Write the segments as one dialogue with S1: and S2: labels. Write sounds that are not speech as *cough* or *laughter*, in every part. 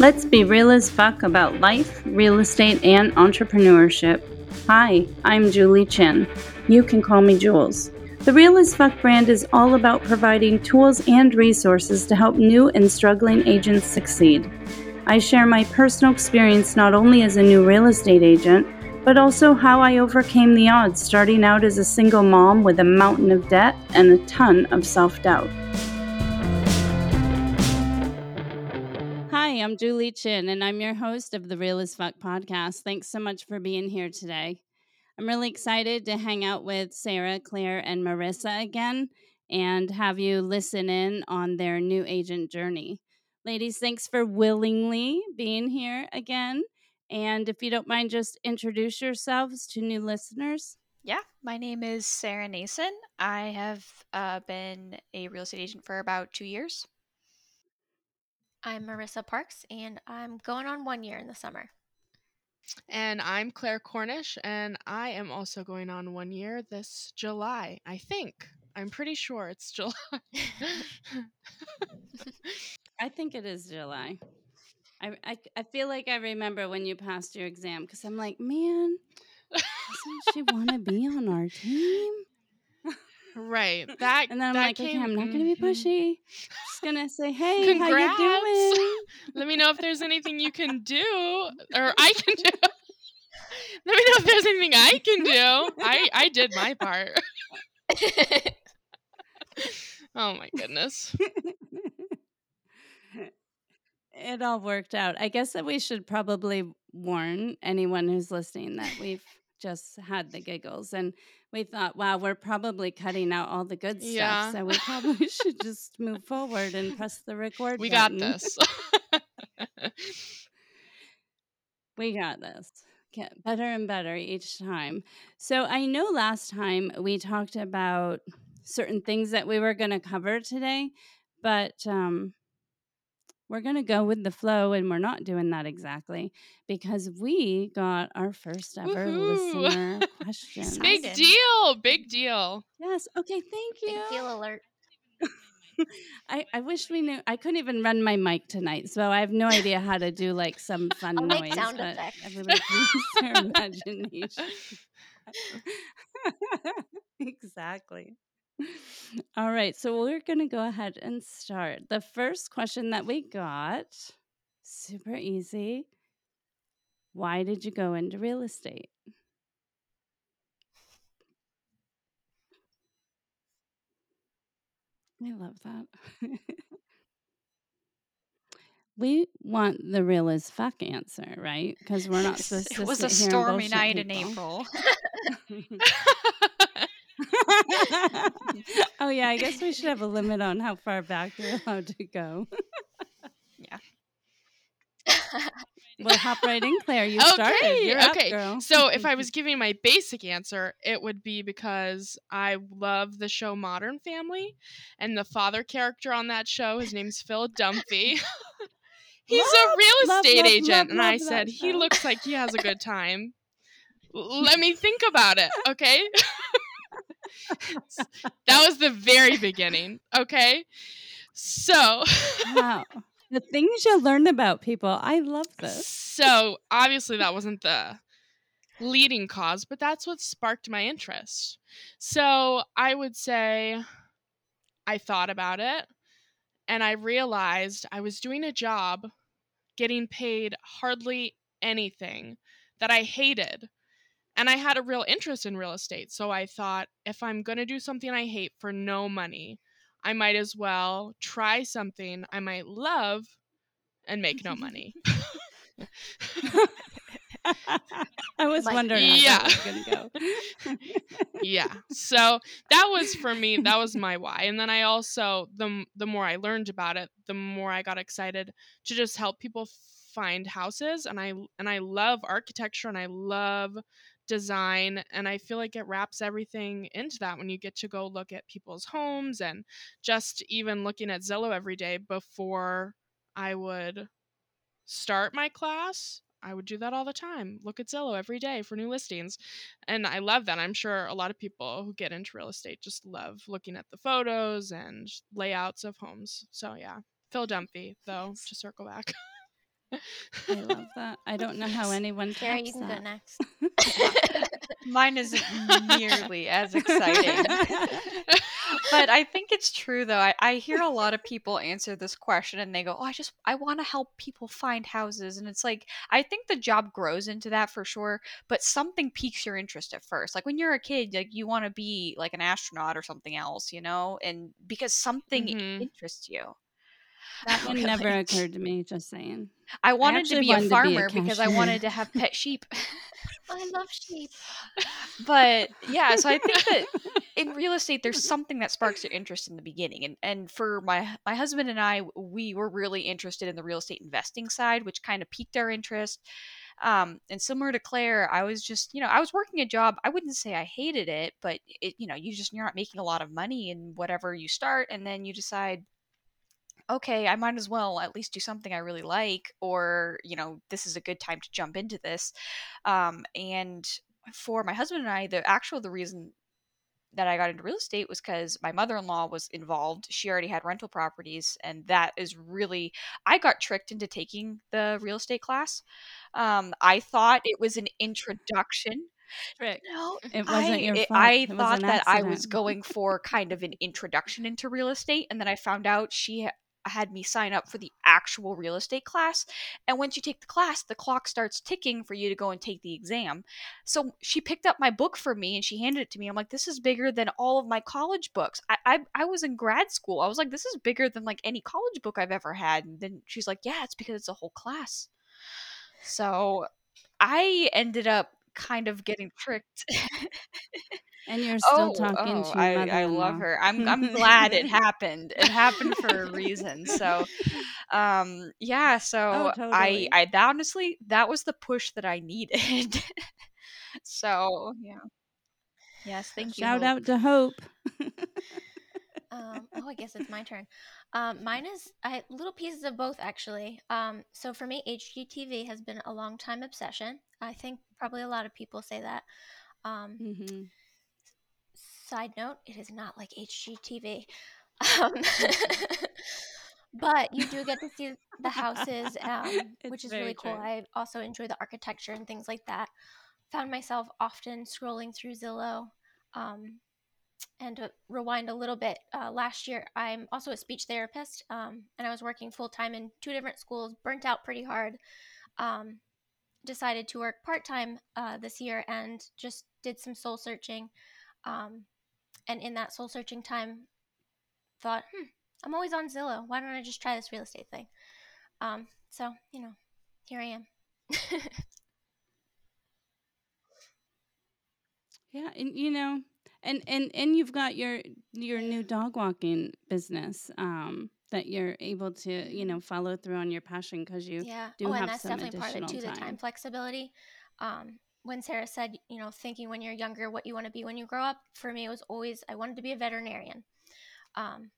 S1: Let's be real as fuck about life, real estate, and entrepreneurship. Hi, I'm Julie Chin. You can call me Jules. The Real as Fuck brand is all about providing tools and resources to help new and struggling agents succeed. I share my personal experience not only as a new real estate agent, but also how I overcame the odds starting out as a single mom with a mountain of debt and a ton of self doubt. I'm Julie Chin, and I'm your host of the Real as Fuck podcast. Thanks so much for being here today. I'm really excited to hang out with Sarah, Claire, and Marissa again and have you listen in on their new agent journey. Ladies, thanks for willingly being here again. And if you don't mind, just introduce yourselves to new listeners.
S2: Yeah, my name is Sarah Nason. I have uh, been a real estate agent for about two years.
S3: I'm Marissa Parks, and I'm going on one year in the summer.
S4: And I'm Claire Cornish, and I am also going on one year this July. I think. I'm pretty sure it's *laughs* July.
S1: I think it is July. I, I, I feel like I remember when you passed your exam because I'm like, man, doesn't she want to be on our team?
S4: Right. That
S1: and then I'm
S4: that
S1: like,
S4: came,
S1: okay, I'm not gonna be
S4: mhm.
S1: pushy. Just gonna say, hey,
S4: Congrats.
S1: how you doing?
S4: Let me know if there's anything you can do, or I can do. Let me know if there's anything I can do. I I did my part. Oh my goodness.
S1: it all worked out. I guess that we should probably warn anyone who's listening that we've just had the giggles and we thought, wow, we're probably cutting out all the good stuff.
S4: Yeah.
S1: So we probably should just move forward and press the record.
S4: We got this. *laughs*
S1: We got this. Get better and better each time. So I know last time we talked about certain things that we were going to cover today, but um, we're going to go with the flow and we're not doing that exactly because we got our first ever
S4: Woohoo.
S1: listener *laughs* question.
S4: Big deal. Big deal.
S1: Yes. Okay. Thank you.
S3: Big deal alert. *laughs*
S1: I, I wish we knew. I couldn't even run my mic tonight, so I have no idea how to do like some *laughs* fun
S3: I'll
S1: noise.
S3: make sound
S1: but
S3: effects.
S1: Everybody use their imagination. exactly. *laughs* All right, so we're going to go ahead and start. The first question that we got, super easy. Why did you go into real estate? I love that. *laughs* we want the real as fuck answer, right? Because we're not *laughs* supposed to
S2: it was a stormy night in
S1: people.
S2: April. *laughs*
S1: oh yeah, I guess we should have a limit on how far back you're allowed to go.
S2: yeah. *laughs*
S1: We'll hop right in, Claire. You started.
S4: okay.
S1: You're up,
S4: okay.
S1: girl.
S4: So if I was giving my basic answer, it would be because I love the show Modern Family, and the father character on that show, his name's Phil Dunphy. *laughs* He's a real estate
S1: love,
S4: agent,
S1: love,
S4: and I
S1: love
S4: said he looks like he has a good time. Let me think about it, okay? That was the very beginning, okay? So,
S1: wow, the things you learn about people. I love this.
S4: so obviously that wasn't the leading cause, but that's what sparked my interest. So I would say I thought about it and I realized I was doing a job getting paid hardly anything that I hated. And I had a real interest in real estate. So I thought if I'm going to do something I hate for no money, I might as well try something I might love and make no money. *laughs*
S1: I was
S3: Like-
S1: wondering how
S4: Yeah.
S1: that was going to go. *laughs*
S4: yeah *laughs* so that was for me that was my why and then i also the the more i learned about it the more i got excited to just help people find houses and i and i love architecture and i love design and i feel like it wraps everything into that when you get to go look at people's homes and just even looking at zillow every day before i would start my class i would do that all the time look at zillow every day for new listings and I love that. I'm sure a lot of people who get into real estate just love looking at the photos and layouts of homes. So yeah. Phil Dunphy though, to circle back. *laughs*
S1: I love that. I don't know how anyone
S3: Carrie,
S1: tops
S3: you can
S1: that.
S3: go next. *laughs*
S2: Mine isn't nearly as exciting. *laughs* but I think it's true though. I, I hear a lot of people answer this question and they go, Oh, I just I want to help people find houses. And it's like I think the job grows into that for sure, but something piques your interest at first. Like when you're a kid, like you want to be like an astronaut or something else, you know? And because something
S4: Mhm.
S2: interests you.
S1: That one *laughs* never occurred to me, just saying.
S2: I wanted to
S1: actually
S2: be a
S1: to be a
S2: farmer because I wanted to have pet sheep. *laughs*
S3: I love sheep.
S2: but yeah, so I think that in real estate there's *laughs* something that sparks your interest in the beginning and and for my my husband and I we were really interested in the real estate investing side which kind of piqued our interest um and similar to Claire I was just you know I was working a job I wouldn't say I hated it but it you know you just you're not making a lot of money in whatever you start and then you decide okay I might as well at least do something I really like or you know this is a good time to jump into this um and for my husband and I the actual the reason that I got into real estate was because my mother in law was involved. She already had rental properties, and that is really I got tricked into taking the real estate class. Um, I thought it was an introduction.
S1: Trick.
S2: No, *laughs*
S1: It wasn't
S2: I,
S1: your
S2: it- I
S1: It
S2: thought
S1: an
S2: that I was going for kind of an introduction into real estate, and then I found out she ha- had me sign up for the actual real estate class. And once you take the class, the clock starts ticking for you to go and take the exam. So she picked up my book for me and she handed it to me. I'm like, this is bigger than all of my college books. I I, I was in grad school. I was like, this is bigger than like any college book I've ever had. And then she's like, yeah, it's because it's a whole class. So I ended up kind of getting tricked. *laughs*
S1: And you're still
S2: oh,
S1: talking
S2: oh,
S1: to
S2: I,
S1: your
S2: I love her. I'm I'm glad it *laughs* happened. It happened for a reason. So *laughs* um yeah, so
S1: Oh,
S2: I
S1: totally.
S2: I honestly that was the push that I needed. *laughs* so yeah. Yes, thank you.
S1: Shout
S2: Hope.
S1: out to Hope.
S3: Um, oh, I guess it's my turn. Um, mine is I little pieces of both actually. Um, so for me, HGTV has been a long time obsession. I think probably a lot of people say that. Um,
S1: hmm
S3: side note, it is not like HGTV. Um, *laughs* but you do get to see the houses, *laughs* um, which is really cool.
S1: true.
S3: I also enjoy the architecture and things like that. Found myself often scrolling through Zillow. Um, and to rewind a little bit, uh, last year I'm also a speech therapist, um, and I was working full time in two different schools, burnt out pretty hard. Um, decided to work part time uh, this year and just did some soul searching. Um, and in that soul searching time, thought, hmm, I'm always on Zillow. Why don't I just try this real estate thing? Um, so you know, here I am. *laughs*
S1: Yeah, and you know, and and and you've got your your new dog walking business um that you're able to you know follow through on your passion because you
S3: yeah.
S1: do
S3: oh,
S1: have
S3: and that's
S1: some
S3: definitely part of it too.
S1: additional
S3: The time
S1: time.
S3: flexibility. Um, when Sarah said, you know, thinking when you're younger what you want to be when you grow up, for me it was always I wanted to be a veterinarian. Um,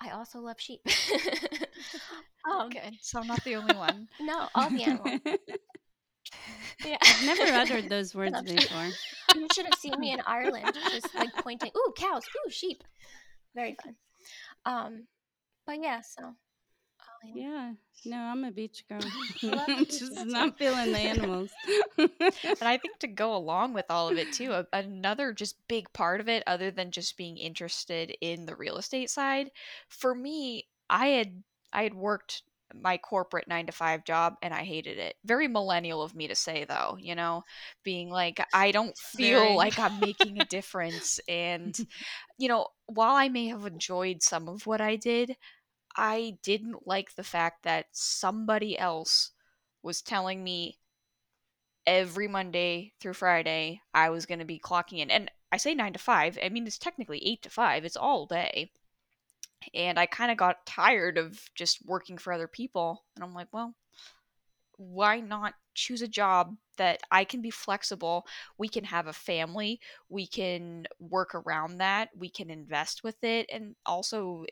S3: I also love sheep. *laughs* um,
S2: Good. So I'm not the only one. *laughs*
S3: no, all the animals. *laughs* Yeah.
S1: I've never uttered those words before.
S3: You should have seen me in Ireland, just like pointing. Ooh, cows. Ooh, sheep. Very fun. Um, but yeah, so. Yeah.
S1: No, I'm a beach girl. *laughs* *laughs* I'm just not feeling the animals.
S2: And I think to go along with all of it too, a- another just big part of it, other than just being interested in the real estate side, for me, I had I had worked my corporate nine to five job and I hated it. Very millennial of me to say though, you know, being like I don't feel
S4: Very.
S2: like I'm making a difference. And *laughs* you know, while I may have enjoyed some of what I did, I didn't like the fact that somebody else was telling me every Monday through Friday I was going to be clocking in. And I say 9 to 5, I mean it's technically 8 to 5, it's all day. And I kind of got tired of just working for other people, and I'm like, well, why not choose a job that I can be flexible, we can have a family, we can work around that, we can invest with it and also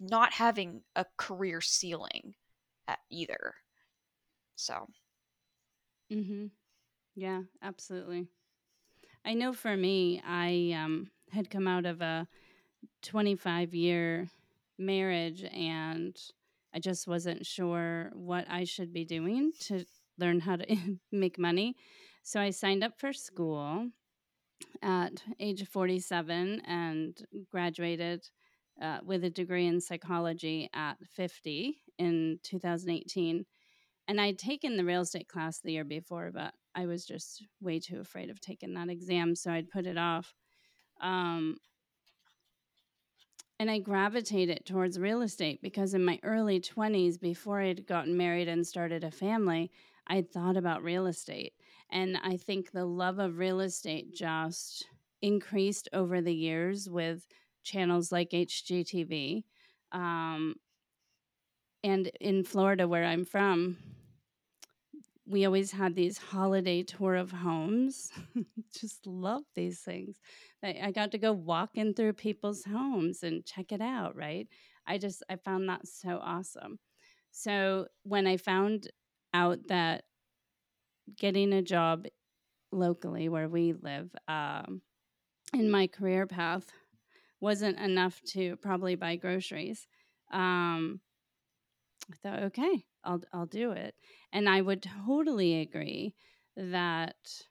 S2: not having a career ceiling uh, either. So,
S1: Mm-hmm. Yeah, absolutely. I know for me, I um, had come out of a 25 year marriage, and I just wasn't sure what I should be doing to learn how to *laughs* make money. So I signed up for school at age 47 and graduated uh, with a degree in psychology at 50 in 2018. And I'd taken the real estate class the year before, but I was just way too afraid of taking that exam, so I'd put it off. Um, and I gravitated towards real estate because in my early 20s, before I'd gotten married and started a family, I thought about real estate. And I think the love of real estate just increased over the years with channels like HGTV. Um, and in Florida, where I'm from, we always had these holiday tour of homes. *laughs* Just love these things. I, I got to go walking through people's homes and check it out, right? I just, I found that so awesome. So when I found out that getting a job locally where we live um, in my career path wasn't enough to probably buy groceries. Um, I thought, okay, I'll I'll do it. And I would totally agree that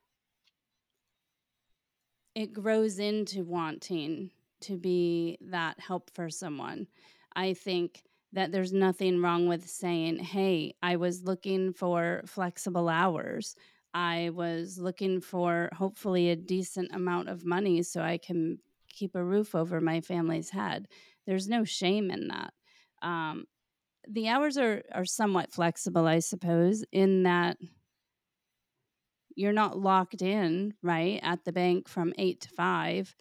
S1: it grows into wanting to be that help for someone. I think that there's nothing wrong with saying, "Hey, I was looking for flexible hours. I was looking for hopefully a decent amount of money so I can keep a roof over my family's head." There's no shame in that. Um, the hours are are somewhat flexible, I suppose, in that you're not locked in, right, at the bank from 8 to 5.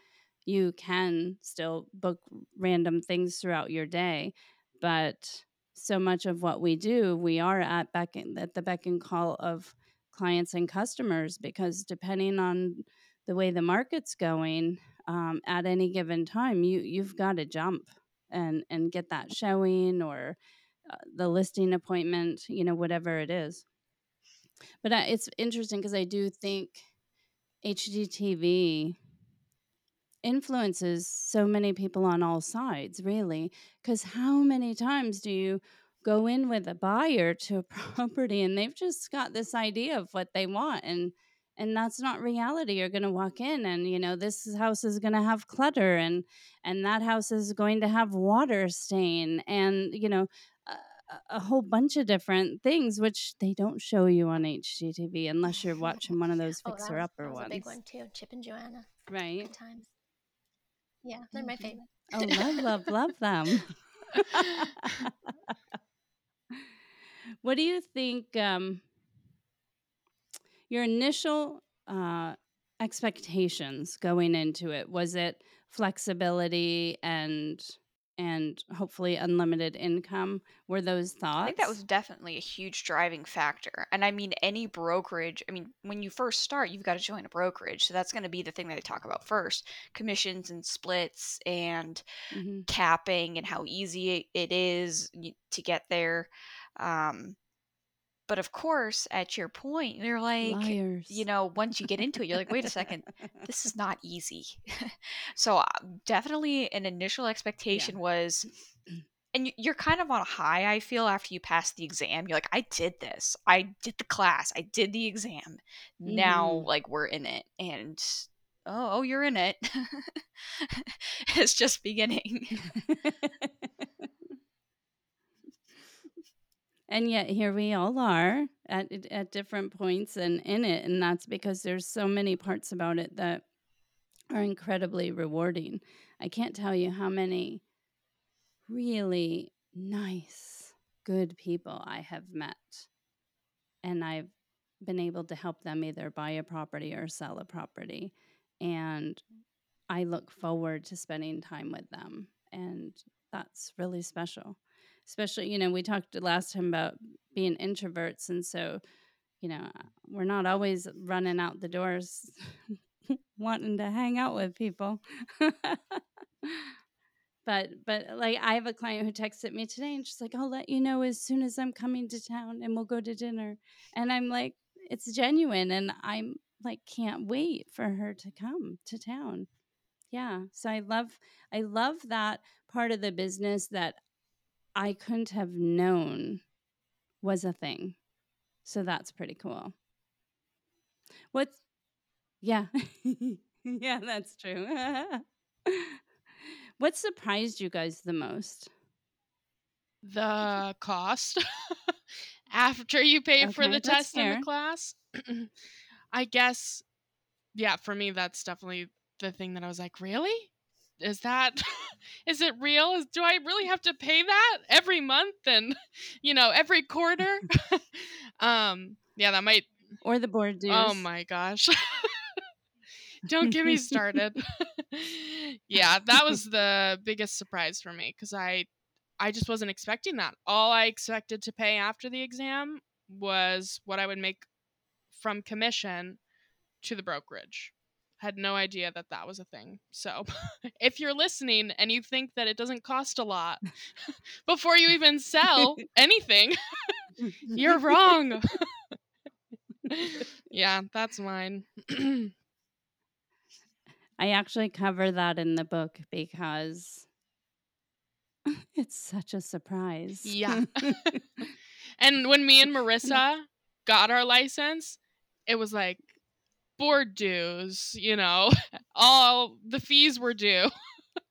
S1: You can still book random things throughout your day, but so much of what we do, we are at beck at the beck and call of clients and customers because depending on the way the market's going um, at any given time, you you've got to jump and and get that showing or uh, the listing appointment, you know, whatever it is. But it's interesting because I do think HGTV influences so many people on all sides, really. Because how many times do you go in with a buyer to a *laughs* property and they've just got this idea of what they want and and that's not reality you're going to walk in and you know this house is going to have clutter and and that house is going to have water stain and you know a, a whole bunch of different things which they don't show you on HGTV unless you're *laughs* watching one of those
S3: Oh,
S1: fixer
S3: was,
S1: upper ones
S3: a big one too. Chip and Joanna.
S1: right
S3: Good times. Yeah, they're my
S1: Mhm.
S3: favorite.
S1: oh love love love them *laughs* *laughs* what do you think um your initial uh expectations going into it was it flexibility and and hopefully unlimited income were those thoughts
S2: I think that was definitely a huge driving factor. And I mean, any brokerage, I mean, when you first start, you've got to join a brokerage. So that's going to be the thing that I talk about first commissions and splits and
S1: Mhm.
S2: capping and how easy it is to get there. Um, but of course, at your point, you're like,
S1: liars.
S2: you know, once you get into it, you're like, wait a second, *laughs* this is not easy. *laughs* so uh, definitely an initial expectation was and you- you're kind of on a high i feel after you pass the exam. You're like i did this. I did the class. I did the exam. Now
S1: Mhm.
S2: like we're in it. And oh, oh you're in it. *laughs* It's just beginning
S1: and yet here we all are at at different points and in it and that's because there's so many parts about it that are incredibly rewarding. I can't tell you how many really nice good people i have met and i've been able to help them either buy a property or sell a property and i look forward to spending time with them and that's really special especially you know we talked last time about being introverts and so you know uh, we're not always running out the doors *laughs* wanting to hang out with people. *laughs* But but uh, like i have a client who texted me today and she's like i'll let you know as soon as i'm coming to town and we'll go to dinner. And i'm like it's genuine and i'm like can't wait for her to come to town. Yeah so i love i love that part of the business that I couldn't have known was a thing. So that's pretty cool. What's yeah. *laughs* yeah, that's true. *laughs* what surprised you guys the most?
S4: The cost *laughs* after you pay for the test and
S1: fair.
S4: the class. *clears throat* I guess, yeah, for me, that's definitely the thing that I was like, really? Is that, *laughs* is it real? Is, do I really have to pay that every month and, *laughs* you know, every quarter? *laughs* um, yeah, that might,
S1: Or the board dues?
S4: oh my gosh. Don't get me started. yeah, that was the biggest surprise for me because I I just wasn't expecting that. All I expected to pay after the exam was what I would make from commission to the brokerage. Had no idea that that was a thing. So, *laughs* if you're listening and you think that it doesn't cost a lot *laughs* before you even sell *laughs* anything, you're wrong. yeah, that's mine. *clears throat*
S1: I actually cover that in the book because it's such a surprise.
S4: Yeah. and when me and Marissa got our license, it was like board dues, you know, *laughs* all the fees were due.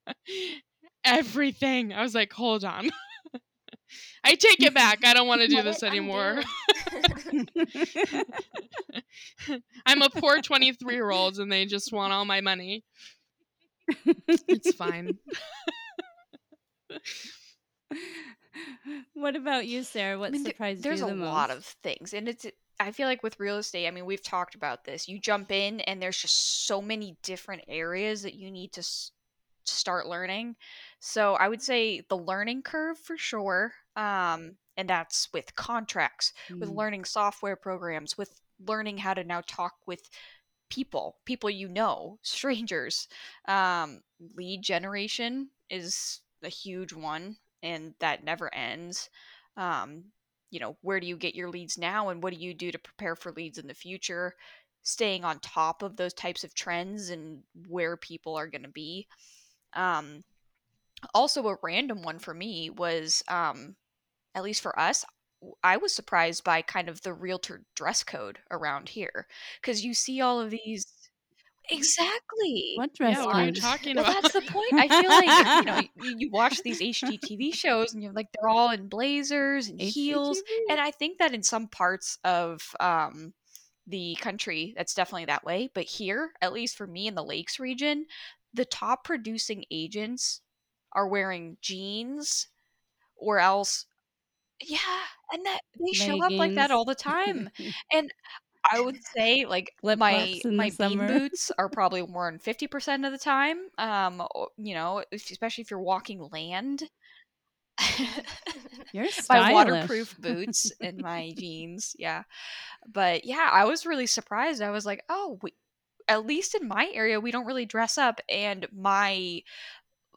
S4: *laughs* Everything. I was like, hold on. *laughs* I take it back. I don't want to do this anymore. I'm a poor 23 year old and they just want all my money. It's fine.
S1: what about you, Sarah? What
S2: I mean, there-
S1: surprised
S2: there's
S1: you
S2: a
S1: most?
S2: lot of things, and it's. I feel like with real estate, I mean, we've talked about this. You jump in, and there's just so many different areas that you need to s- start learning. So I would say the learning curve for sure, um, and that's with contracts, with
S1: Mm.
S2: learning software programs, with learning how to now talk with people, people you know, *laughs* strangers. Um, lead generation is a huge one, and that never ends. Um, you know, where do you get your leads now, and what do you do to prepare for leads in the future? Staying on top of those types of trends and where people are going to be. Um, also, a random one for me was, um, at least for us, I was surprised by kind of the realtor dress code around here because you see all of these. Exactly.
S1: What dress
S4: yeah, what are you
S1: code?
S4: talking
S2: Well,
S4: about?
S2: that's the point. I feel like you know *laughs* you, you watch these HGTV shows and you're like they're all in blazers and heels, and I think that in some parts of um, the country that's definitely that way. But here, at least for me in the Lakes region, the top producing agents are wearing jeans or else, yeah, and that they show up like that all the time. *laughs* And I would say like my
S1: in the
S2: my bean
S1: summer.
S2: boots are probably worn fifty percent of the time. Um, you know, especially if you're walking land.
S1: You're *laughs*
S2: my waterproof boots *laughs* and my jeans, yeah. But yeah, I was really surprised. I was like, oh, we, at least in my area, we don't really dress up, and my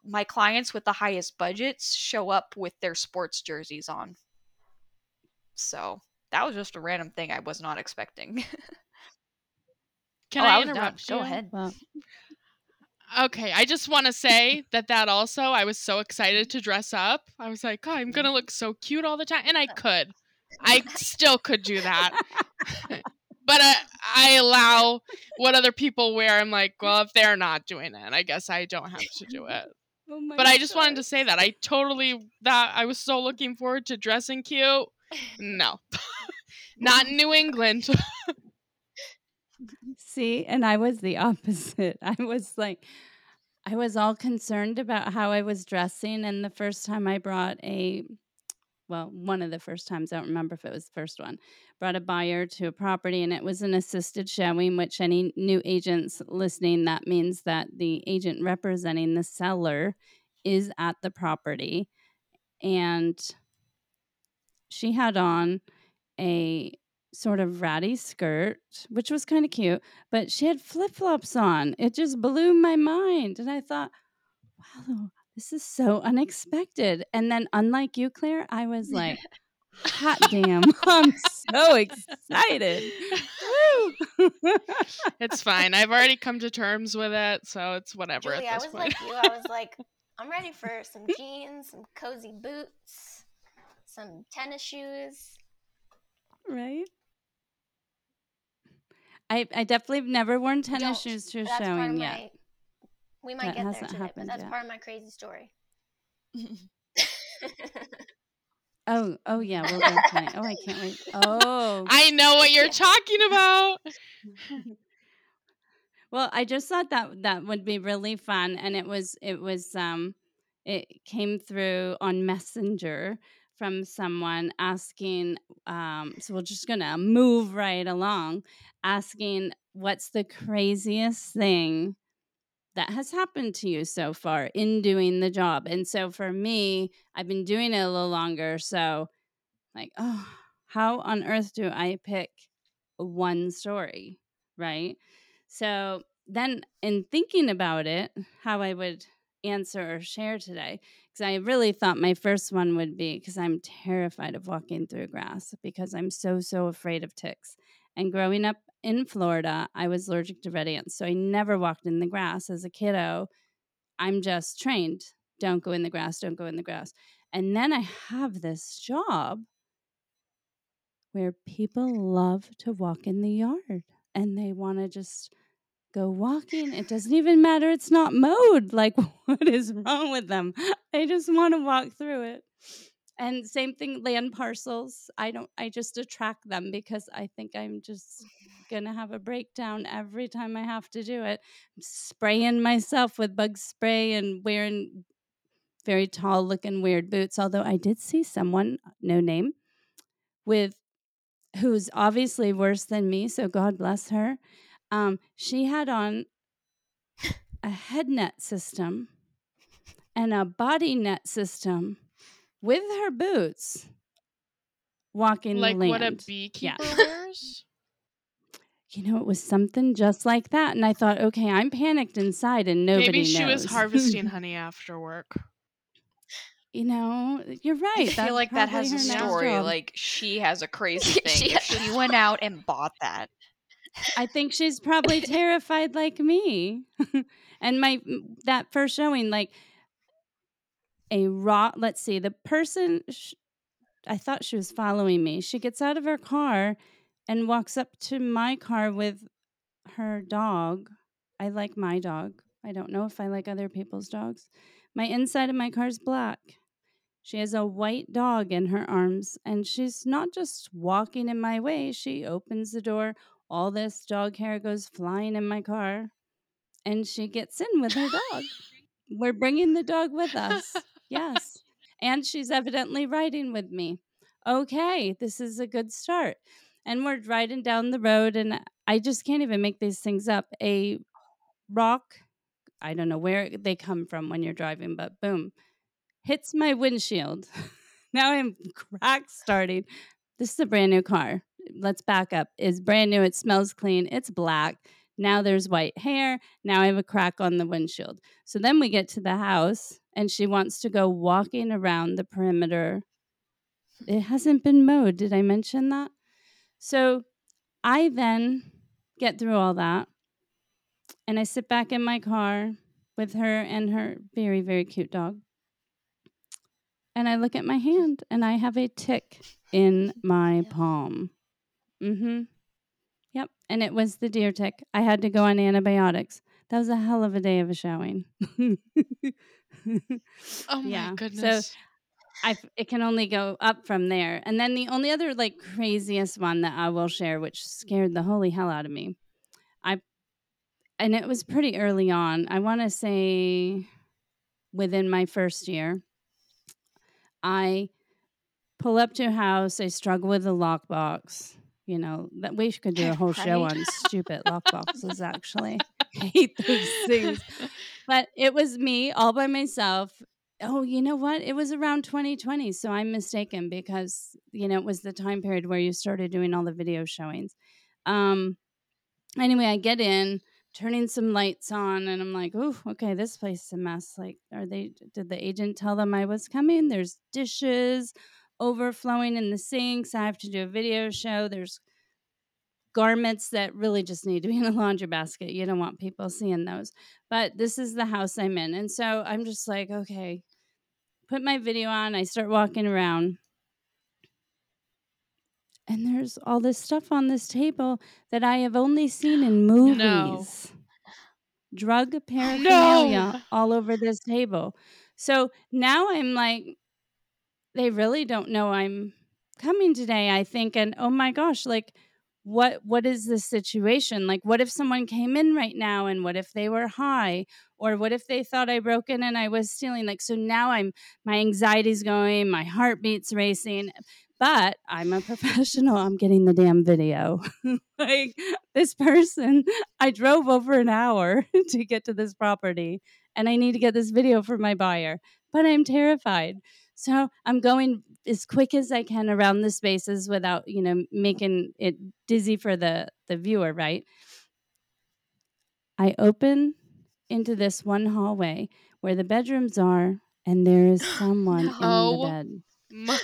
S2: my clients with the highest budgets show up with their sports jerseys on. So that was just a random thing I was not expecting. *laughs*
S4: Can
S2: oh,
S4: I,
S2: done.
S4: interrupt
S2: Go ahead.
S4: Okay, I just want to say that that also I was so excited to dress up. I was like, "Oh, I'm going to look so cute all the time." And I could. I *laughs* still could do that. *laughs* but uh, I allow what other people wear. I'm like, "Well, if they're not doing it, I guess I don't have to do it."
S1: oh
S4: But I just wanted to say that I totally that I was so looking forward to dressing cute. No. Not in New England. *laughs*
S1: See, and I was the *laughs* opposite. I was like, I was all concerned about how I was dressing. And the first time I brought a, well, one of the first times, I don't remember if it was the first one, brought a buyer to a property and it was an assisted showing, which any new agents listening, that means that the agent representing the seller is at the property. And she had on a sort of ratty skirt, which was kind of cute, but she had flip flops on. It just blew my mind. And I thought, wow, this is so unexpected. And then, unlike you, Claire, I was like, *laughs* hot damn, *laughs* I'm so excited. *laughs*
S4: It's fine. I've already come to terms with it, so it's whatever
S3: Julie,
S4: at
S3: I was
S4: point.
S3: like you. I was like, I'm ready for some jeans, some cozy boots, some tennis shoes.
S1: Right. I I definitely have never worn tennis
S3: Don't.
S1: shoes to a
S3: That's part of
S1: showing
S3: my.
S1: yet.
S3: We might
S1: That
S3: get there
S1: hasn't
S3: today, but
S1: happened
S3: that's
S1: yet.
S3: part of my crazy story. *laughs*
S1: Oh, oh yeah, we'll definitely. Oh, I can't wait. *laughs* Oh,
S4: I know what you're
S3: Yeah.
S4: talking about. *laughs*
S1: well, I just thought that that would be really fun, and it was it was um, it came through on Messenger from someone asking. Um, so we're just gonna move right along, asking what's the craziest thing that has happened to you so far in doing the job. And so for me, I've been doing it a little longer, so like, oh, how on earth do I pick one story, right? So then, in thinking about it, how I would answer or share today, because I really thought my first one would be because I'm terrified of walking through grass because I'm so, so afraid of ticks. And growing up in Florida, I was allergic to red ants. So I never walked in the grass as a kiddo. I'm just trained don't go in the grass, don't go in the grass. And then I have this job where people love to walk in the yard and they want to just go walking. It doesn't even matter, it's not mowed. Like, *laughs* what is wrong with them? I just want to walk through it. And same thing, land parcels. I don't, I just attract them because I think I'm just gonna have a breakdown every time I have to do it. I'm spraying myself with bug spray and wearing very tall looking weird boots. Although I did see someone, no name, with who's obviously worse than me, so God bless her. Um, she had on a head net system and a body net system with her boots walking
S4: like
S1: the
S4: what a
S1: land.
S4: beekeeper
S1: Yeah. *laughs*
S4: wears.
S1: You know, it was something just like that. And I thought, okay, I'm panicked inside and nobody knows.
S4: Maybe she
S1: knows.
S4: was harvesting *laughs* honey after work.
S1: you know, you're right.
S2: I feel like that has a story. Like she has a *laughs* crazy
S3: She
S2: thing. if she went out and bought that.
S1: I think she's probably terrified like me. *laughs* and my that first showing, like a raw. Let's see, the person. Sh- I thought she was following me. She gets out of her car and walks up to my car with her dog. I like my dog. I don't know if I like other people's dogs. My inside of my car is black. She has a white dog in her arms, and she's not just walking in my way. She opens the door. All this dog hair goes flying in my car, and she gets in with her dog. We're bringing the dog with us. Yes. *laughs* And she's evidently riding with me. Okay, this is a good start. And we're riding down the road, and I just can't even make these things up. A rock, I don't know where they come from when you're driving, but boom, hits my windshield. *laughs* now I'm crack starting. This is a brand new car. Let's back up. It's brand new. It smells clean. It's black. Now there's white hair. Now I have a crack on the windshield. So then we get to the house and she wants to go walking around the perimeter. It hasn't been mowed. Did I mention that? So I then get through all that and I sit back in my car with her and her very, very cute dog. And I look at my hand and I have a tick in my palm. Mm hmm. Yep. And it was the deer tick. I had to go on antibiotics. That was a hell of a day of a showing.
S4: Oh my
S1: Yeah, so-
S4: goodness.
S1: I f- it can only go up from there. And then the only other like craziest one that I will share, which scared the holy hell out of me, I and it was pretty early on. I want to say within my first year, I pull up to a house. I struggle with the lockbox. You know that we could do a whole show on stupid lockboxes. *laughs* Actually, *laughs* I hate those things. *laughs* But it was me all by myself. Oh, you know what? It was around 2020, so I'm mistaken because you know it was the time period where you started doing all the video showings. Um, anyway, I get in, turning some lights on, and I'm like, "Oh, okay, this place is a mess. Like, are they? Did the agent tell them I was coming? There's dishes overflowing in the sinks. I have to do a video show. There's garments that really just need to be in a laundry basket. You don't want people seeing those. But this is the house I'm in. And so I'm just like, okay, put my video on. I start walking around. And there's all this stuff on this table that I have only seen in *gasps* movies. *gasps*
S4: No.
S1: Drug paraphernalia
S4: No.
S1: all over this table. So now I'm like, they really don't know I'm coming today, I think. And oh my gosh, like what what is this situation? Like what if someone came in right now and what if they were high? Or what if they thought I broke in and I was stealing? Like so now I'm my anxiety's going, my heartbeat's racing. But I'm a *laughs* professional. I'm getting the damn video. *laughs* like this person, I drove over an hour *laughs* to get to this property and I need to get this video for my buyer, but I'm terrified. So I'm going as quick as I can around the spaces without, you know, making it dizzy for the the viewer, right? I open into this one hallway where the bedrooms are and there is *gasps* someone in the
S4: No.
S1: bed.
S4: My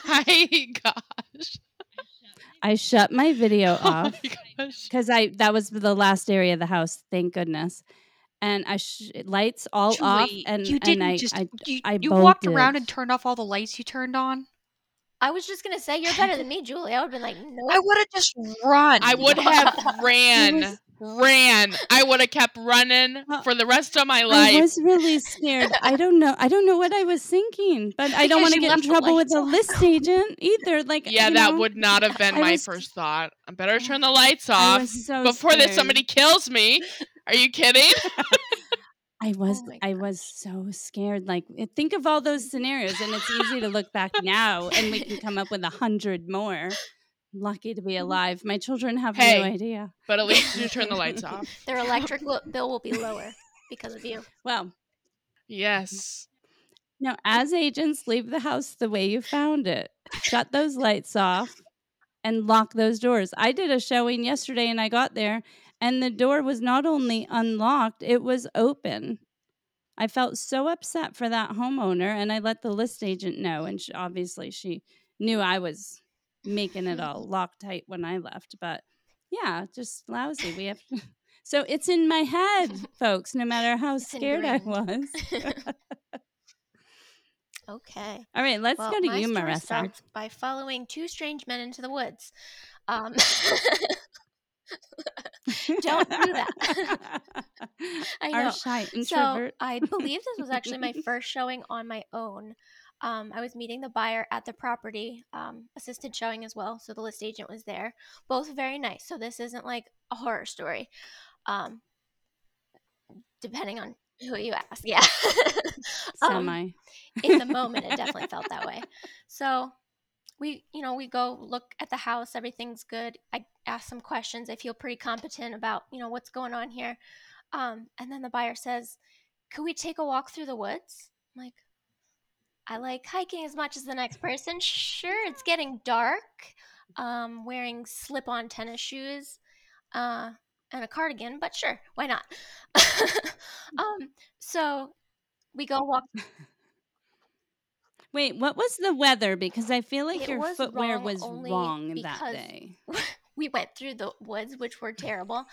S4: *laughs* gosh.
S1: I shut my video *laughs*
S4: Oh
S1: off. because I that was the last area of the house. Thank goodness. And I sh- lights all off, and
S2: you didn't
S1: I
S2: just
S1: I,
S2: you,
S1: I
S2: you walked around and turned off all the lights you turned on.
S3: I was just gonna say you're better than me, Julie. I would have been like, no.
S2: I would have just run.
S4: I would have *laughs* *laughs*
S1: It
S4: ran.
S1: Was-
S4: Ran. I would have kept running for the rest of my life.
S1: I was really scared. I don't know. I don't know what I was thinking, but I don't want to get in trouble with
S2: lights
S1: the list agent either. Like
S4: Yeah,
S1: you
S4: that
S1: know,
S4: would not have been
S1: I
S4: my
S1: was-
S4: first thought. I better turn the lights off
S1: so
S4: before that somebody kills me. Are you kidding? *laughs*
S1: I *laughs* was
S3: my
S1: I was so scared. Like eh, think of all those scenarios, and it's easy to look back now, and we can come up with a hundred more. Lucky to be mm-hmm. alive. My children have
S4: Hey.
S1: no idea.
S4: but at least you turn the *laughs* lights off.
S3: Their electric lo- bill will be lower because of you.
S1: Well,
S4: Yes.
S1: No, as agents, leave the house the way you found it. Shut those lights off and lock those doors. I did a showing yesterday and I got there and the door was not only unlocked, it was open. I felt so upset for that homeowner and I let the list agent know and she, obviously she knew I was making it all *laughs* Loctite when I left, but yeah, just lousy. We have *laughs* So it's in my head, *laughs* folks, no matter how
S3: It's
S1: scared I was.
S3: okay.
S1: All right, let's
S3: well,
S1: go to
S3: my
S1: you, Marissa.
S3: starts by following two strange men into the woods. Um, Don't do that. I
S1: Our
S3: know.
S1: shy
S3: so. I believe this was actually my first showing on my own. Um, I was meeting the buyer at the property, um, assisted showing as well. So the list agent was there. Both very nice. So this isn't like a horror story. Um, depending on who you ask. Yeah. *laughs* Um,
S1: Semi.
S3: in the *laughs* moment it definitely felt that way so we you know we go look at the house everything's good i ask some questions i feel pretty competent about you know what's going on here um, and then the buyer says could we take a walk through the woods i'm like i like hiking as much as the next person sure it's getting dark um, wearing slip-on tennis shoes uh, and a cardigan but sure why not *laughs* um, so we go walk *laughs*
S1: Wait, what was the weather? Because I feel like
S3: It
S1: your
S3: was
S1: footwear
S3: wrong
S1: was wrong that day. *laughs*
S3: we went through the woods, which were terrible.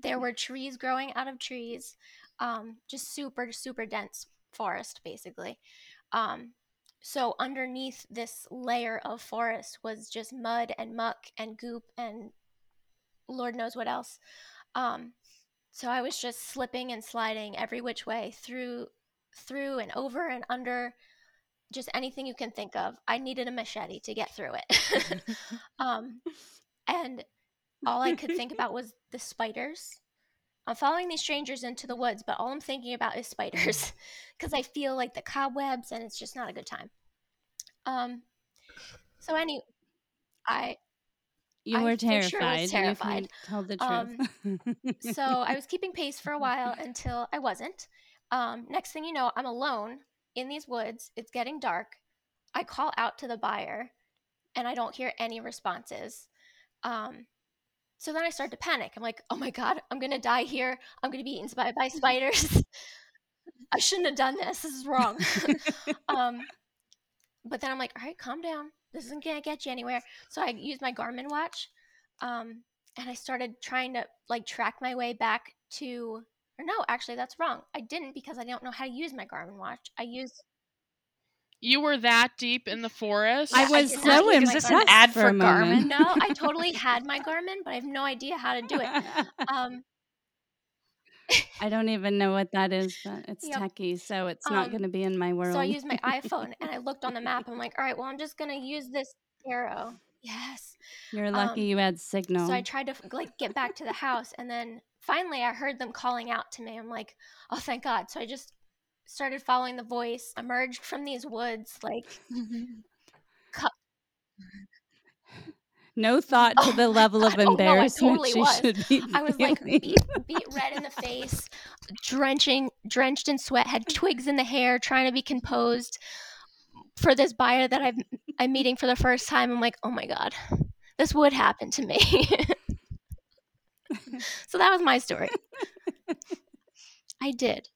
S3: There were trees growing out of trees, um, just super, super dense forest, basically. Um, so underneath this layer of forest was just mud and muck and goop and Lord knows what else. Um, so I was just slipping and sliding every which way through, through and over and under, just anything you can think of. I needed a machete to get through it. *laughs* *laughs* um, and all I could think about was the spiders. I'm following these strangers into the woods, but all I'm thinking about is spiders *laughs* because I feel like the cobwebs and it's just not a good time. Um, so any, I
S1: You
S3: I
S1: were
S3: sure was
S1: terrified. You
S3: terrified.
S1: tell the
S3: Um,
S1: truth. *laughs*
S3: so I was keeping pace for a while until I wasn't. Um, next thing you know, I'm alone in these woods. It's getting dark. I call out to the buyer, and I don't hear any responses. Um, so then I start to panic. I'm like, "Oh my god, I'm gonna die here. I'm gonna be eaten by, by spiders. *laughs* I shouldn't have done this. This is wrong." *laughs* um, but then I'm like, "All right, calm down. This isn't gonna get you anywhere." So I used my Garmin watch. Um, and I started trying to like track my way back to or no, actually that's wrong. I didn't because I don't know how to use my Garmin watch. I used
S4: You were that deep in the forest.
S1: I
S3: I
S1: was
S3: did
S1: so
S3: not use my
S2: Is this an
S1: impressed
S2: ad
S1: for
S2: for. Garmin?
S3: no, I totally had my Garmin, but I have no idea how to do it. *laughs* Um
S1: I don't even know what that is, but *laughs* it's
S3: Yep.
S1: techie, so it's not
S3: Um,
S1: going to be in my world.
S3: so I used my iPhone and I looked on the map. *laughs* I'm like, all right, well, I'm just gonna use this arrow. Yes.
S1: You're lucky
S3: um,
S1: you had signal.
S3: So I tried to like get back to the house, and then finally I heard them calling out to me. I'm like, oh, thank God. So I just started following the voice, emerged from these woods, like *laughs*
S1: no thought to
S3: Oh
S1: the *laughs* level of.
S3: Oh, no,
S1: embarrassment
S3: totally
S1: she
S3: was.
S1: should be
S3: I was like beet, beet red in the face, drenching, drenched in sweat, had twigs in the hair, trying to be composed for this buyer that I've, I'm meeting for the first time. I'm like, oh my God, this would happen to me. *laughs* so that was my story. I did.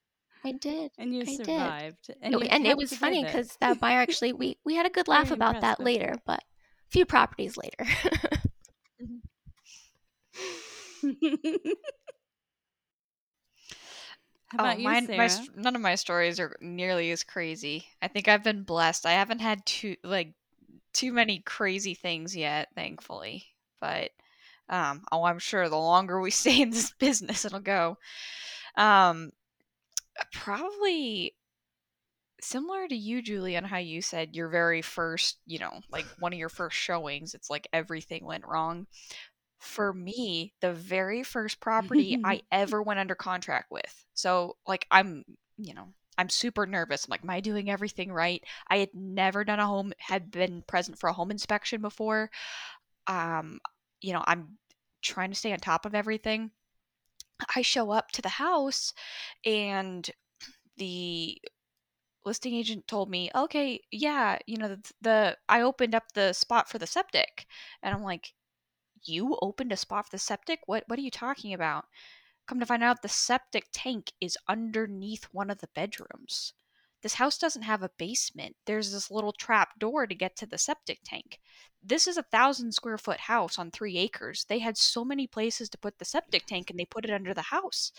S3: I did.
S1: and you
S3: I did.
S1: survived.
S3: And,
S1: you
S3: and it was funny because that buyer actually, we, we had a good laugh
S1: Very
S3: about that later, but few properties later. *laughs*
S1: How about
S2: oh,
S1: you,
S2: mine,
S1: Sarah?
S2: my none of my stories are nearly as crazy. I think I've been blessed. I haven't had too like too many crazy things yet, thankfully. But um, oh, I'm sure the longer we *laughs* stay in this business, it'll go. Um, probably similar to you, Julie, on how you said your very first, you know, like one of your first showings. It's like everything went wrong. For me, the very first property *laughs* I ever went under contract with. So, like, I'm, you know, I'm super nervous. I'm like, am I doing everything right? I had never done a home, had been present for a home inspection before. Um, you know, I'm trying to stay on top of everything. I show up to the house and the listing agent told me, "Okay, yeah, you know, the, the I opened up the spot for the septic." And I'm like, "You opened a spot for the septic? What what are you talking about?" Come to find out the septic tank is underneath one of the bedrooms. This house doesn't have a basement. There's this little trap door to get to the septic tank. This is a thousand square foot house on three acres. They had so many places to put the septic tank and they put it under the house.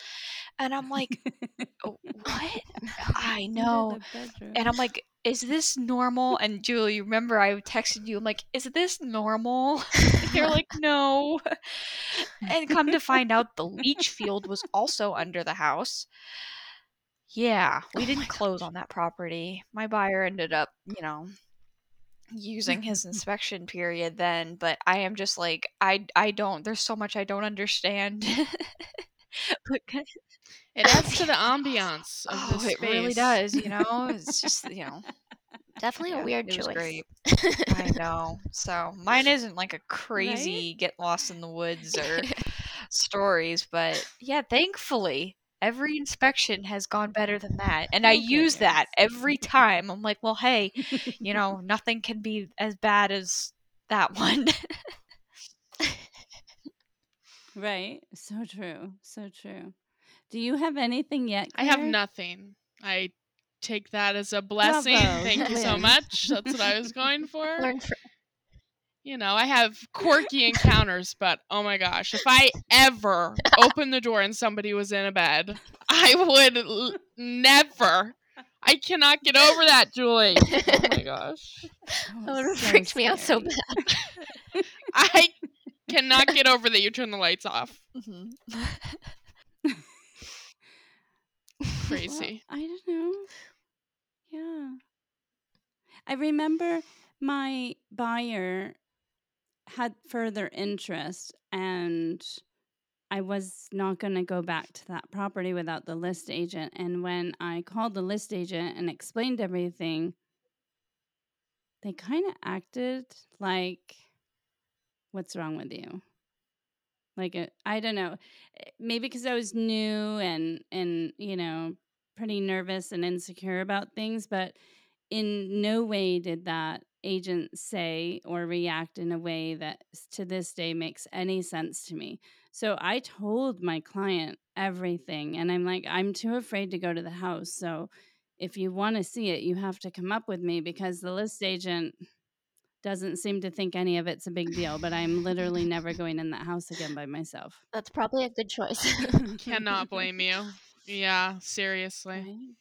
S2: And I'm like, *laughs* "Oh, what? *laughs* I know. And I'm like, is this normal? And Julie, you remember I texted you, I'm like, is this normal? *laughs* You're like, no. And come to find out the leach field was also under the house. Yeah, we
S3: Oh
S2: didn't close on that property. My buyer ended up, you know, using mm-hmm. his inspection period then, but I am just like I I don't there's so much I don't understand. *laughs* but *laughs*
S4: It adds to the ambiance of
S2: oh, it really does, you *laughs* know? It's just, you know,
S3: Definitely
S2: yeah,
S3: a weird choice.
S2: I know. So mine isn't like a crazy get lost in the woods or stories, but yeah, thankfully every inspection has gone better than that. And I
S1: Oh,
S2: use that every time. I'm like, well, hey, you *laughs* know, nothing can be as bad as that one. *laughs*
S1: right. So true. So true. Do you have anything yet?
S4: I have nothing. I take that as a blessing. *laughs*
S1: Bravo,
S4: Thank you so much. That's what I was going for.
S3: Learn fr-
S4: You know, I have quirky *laughs* encounters, but oh my gosh, if I ever *laughs* opened the door and somebody was in a bed, I would l- never. I cannot get over that, Julie. Oh my *laughs* gosh.
S1: Oh,
S3: that would have
S1: so
S3: freaked me out so bad.
S4: I cannot get over that you turn the lights off.
S2: Mhm.
S4: Crazy.
S1: Well, I don't know. Yeah. I remember my buyer had further interest and I was not going to go back to that property without the list agent. And when I called the list agent and explained everything, they kind of acted like, What's wrong with you? Like, it, I don't know. eh, Maybe because I was new and, and, you know, pretty nervous and insecure about things, but in no way did that agent say or react in a way that to this day makes any sense to me. So I told my client everything, and I'm like, I'm too afraid to go to the house. So if you want to see it, you have to come up with me because the list agent doesn't seem to think any of it's a big deal, but I'm literally *laughs* never going in that house again by myself.
S3: That's probably a good choice. *laughs* *laughs*
S4: Cannot blame you. Yeah, seriously.
S1: Right?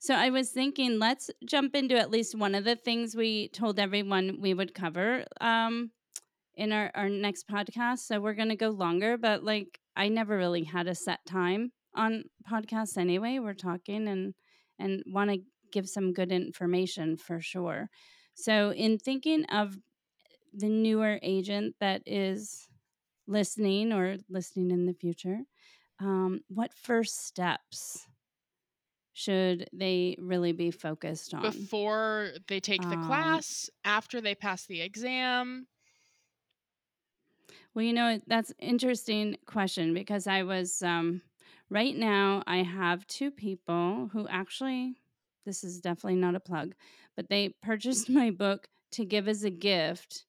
S1: So I was thinking, let's jump into at least one of the things we told everyone we would cover um, in our, our next podcast. So we're going to go longer, but like I never really had a set time on podcasts anyway. We're talking and and want to give some good information for sure. So in thinking of the newer agent that is listening or listening in the future, um, what first steps should they really be focused on
S4: before they take the
S1: Um,
S4: class, after they pass the exam?
S1: Well, you know, that's interesting question because I was um right now I have two people who actually this is definitely not a plug, but they purchased *laughs* my book to give as a gift.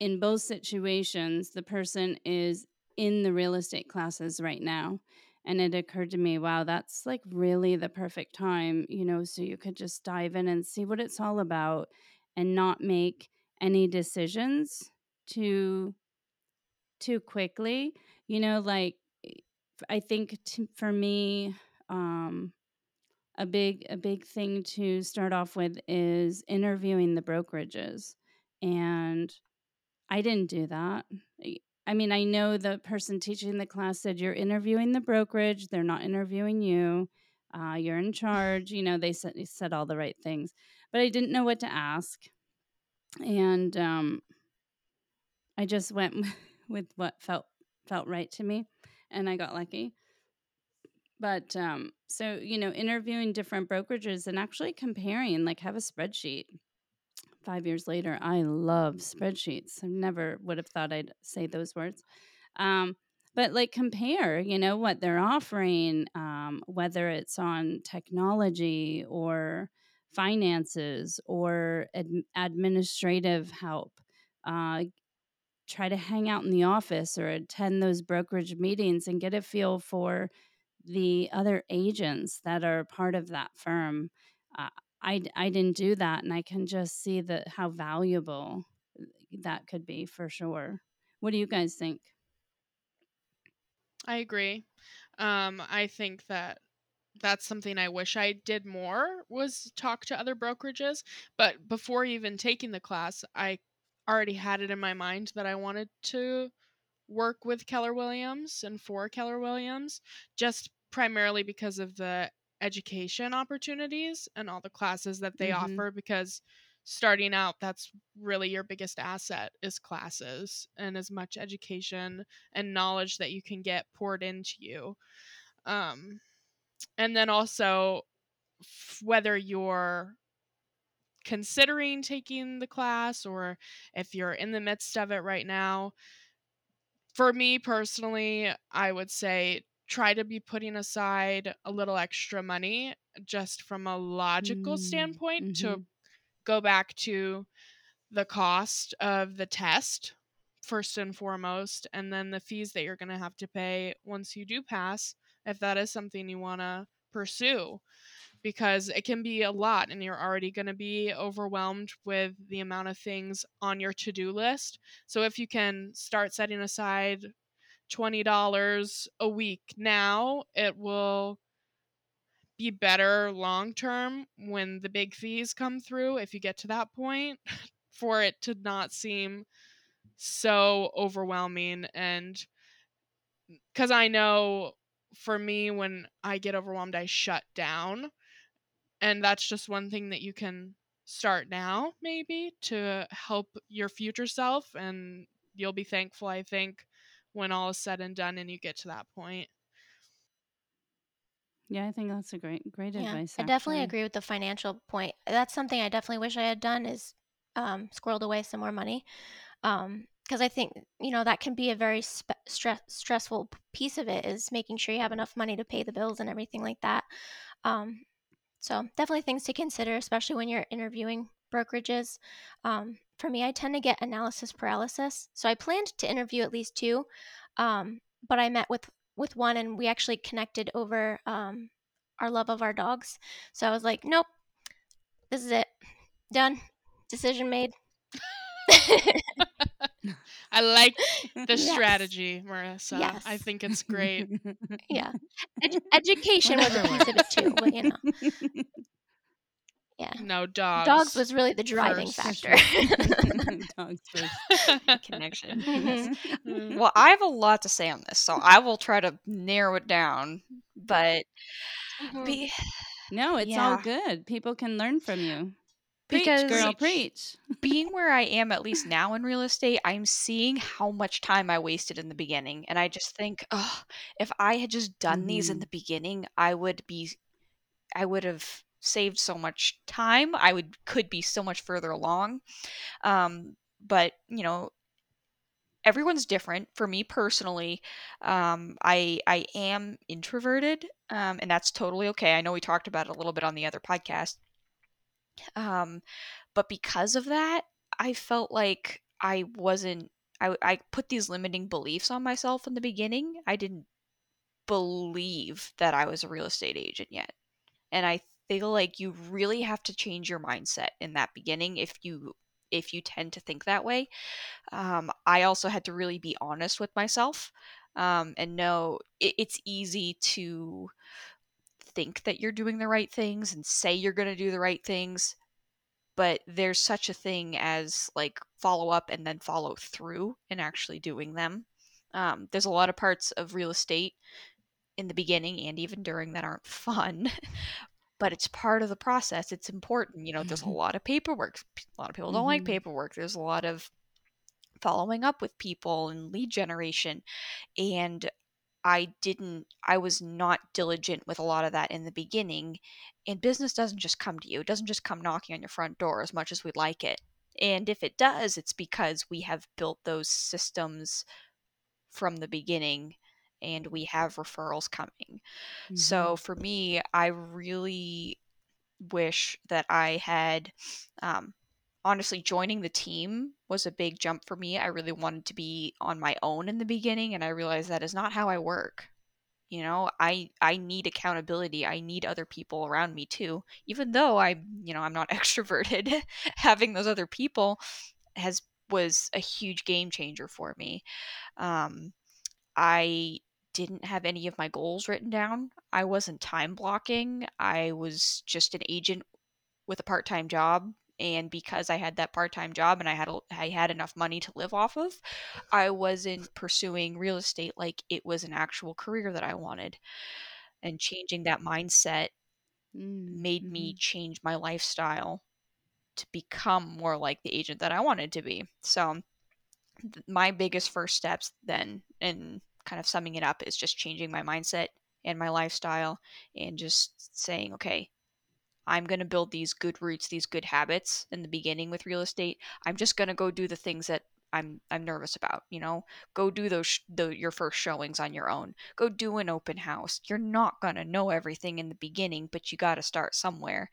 S1: In both situations, the person is in the real estate classes right now. And it occurred to me, wow, that's like really the perfect time, you know, so you could just dive in and see what it's all about and not make any decisions too too quickly you know like i think for me um a big a big thing to start off with is interviewing the brokerages and i didn't do that I- mean i know the person teaching the class said you're interviewing the brokerage they're not interviewing you uh, you're in charge you know they said, they said all the right things but i didn't know what to ask and um I just went *laughs* with what felt felt right to me and I got lucky. But um so you know interviewing different brokerages and actually comparing like have a spreadsheet. 5 years later I love spreadsheets. I never would have thought I'd say those words. Um but like compare, you know, what they're offering um whether it's on technology or finances or ad- administrative help. Uh, try to hang out in the office or attend those brokerage meetings and get a feel for the other agents that are part of that firm. Uh, I, I didn't do that, and I can just see that how valuable that could be for sure. What do you guys think?
S4: I agree. Um, I think that that's something I wish I did more was talk to other brokerages. But before even taking the class, I already had it in my mind that I wanted to work with Keller Williams and for Keller Williams, just primarily because of the education opportunities and all the classes that they
S1: Mhm.
S4: offer. Because starting out, that's really your biggest asset is classes and as much education and knowledge that you can get poured into you. Um, and then also f- whether you're considering taking the class or if you're in the midst of it right now for me personally i would say try to be putting aside a little extra money just from a logical
S1: Mm,
S4: standpoint to
S1: mhm.
S4: go back to the cost of the test first and foremost and then the fees that you're going to have to pay once you do pass if that is something you want to pursue because it can be a lot and you're already going to be overwhelmed with the amount of things on your to-do list so if you can start setting aside $20 a week. Now it will be better long term when the big fees come through if you get to that point *laughs* for it to not seem so overwhelming. And mm, because I know for me when I get overwhelmed I shut down. And that's just one thing that you can start now maybe to help your future self and you'll be thankful I think when all is said and done and you get to that point.
S1: Yeah, I think that's a great great
S3: yeah,
S1: advice.
S3: I definitely agree with the financial point. That's something I definitely wish I had done is um, squirreled away some more money. Um, Because I think you know that can be a very spe- stress stressful piece of it is making sure you have enough money to pay the bills and everything like that. Um, so definitely things to consider, especially when you're interviewing brokerages. Um, for me, I tend to get analysis paralysis, so I planned to interview at least two, um, but I met with with one, and we actually connected over um, our love of our dogs. So I was like, nope, this is it, done. Decision made. *laughs*
S4: I like the *laughs*
S3: Yes.
S4: strategy, Marissa. I think it's great.
S3: Yeah. *laughs* Edu- education was a piece of it too, but you know, yeah.
S4: No dogs.
S3: Dogs was really the driving
S4: first.
S3: factor. *laughs* *laughs* *laughs*
S1: Dogs first.
S2: Connection.
S3: Mhm.
S4: Mm.
S2: Well, I have a lot to say on this, so I will try to narrow it down. But
S3: Mhm.
S2: be,
S1: No, it's all good. People can learn from you. Preach,
S2: because
S1: girl, preach.
S2: being where I am, at least now in real estate, I'm seeing how much time I wasted in the beginning. And I just think, oh, if I had just done these in
S1: Mhm.
S2: the beginning, I would be, I would have saved so much time. I would, could be so much further along. Um, but, you know, everyone's different. For me personally, um, I, I am introverted, um, and that's totally okay. I know we talked about it a little bit on the other podcast. Um, but because of that, I felt like I wasn't. I, I put these limiting beliefs on myself in the beginning. I didn't believe that I was a real estate agent yet. And I feel like you really have to change your mindset in that beginning if you if you tend to think that way. Um, I also had to really be honest with myself um, and know it, it's easy to think that you're doing the right things and say you're going to do the right things but there's such a thing as like follow up and then follow through and actually doing them um, there's a lot of parts of real estate in the beginning and even during that aren't fun *laughs* but it's part of the process it's important you know there's a lot of paperwork a lot of people don't like
S1: Mhm.
S2: paperwork there's a lot of following up with people and lead generation and I didn't I was not diligent with a lot of that in the beginning and business doesn't just come to you it doesn't just come knocking on your front door as much as we'd like it and if it does it's because we have built those systems from the beginning and we have referrals coming so for me I really wish that I had um, honestly joining the team was a big jump for me. I really wanted to be on my own in the beginning and I realized that is not how I work. You know, I I need accountability. I need other people around me too. Even though I, you know, I'm not *laughs* extroverted, having those other people has was a huge game changer for me. Um I didn't have any of my goals written down. I wasn't time blocking. I was just an agent with a part-time job and because I had that part-time job and I had a, I had enough money to live off of, I wasn't pursuing real estate like it was an actual career that I wanted. And changing that mindset
S1: Mm,
S2: made me
S1: mhm.
S2: change my lifestyle to become more like the agent that I wanted to be. So th- my biggest first steps then and kind of summing it up is just changing my mindset and my lifestyle and just saying, okay, I'm going to build these good roots, these good habits in the beginning with real estate. I'm just going to go do the things that I'm I'm nervous about, you know. Go do those sh- the, your first showings on your own. Go do an open house. You're not going to know everything in the beginning, but you got to start somewhere.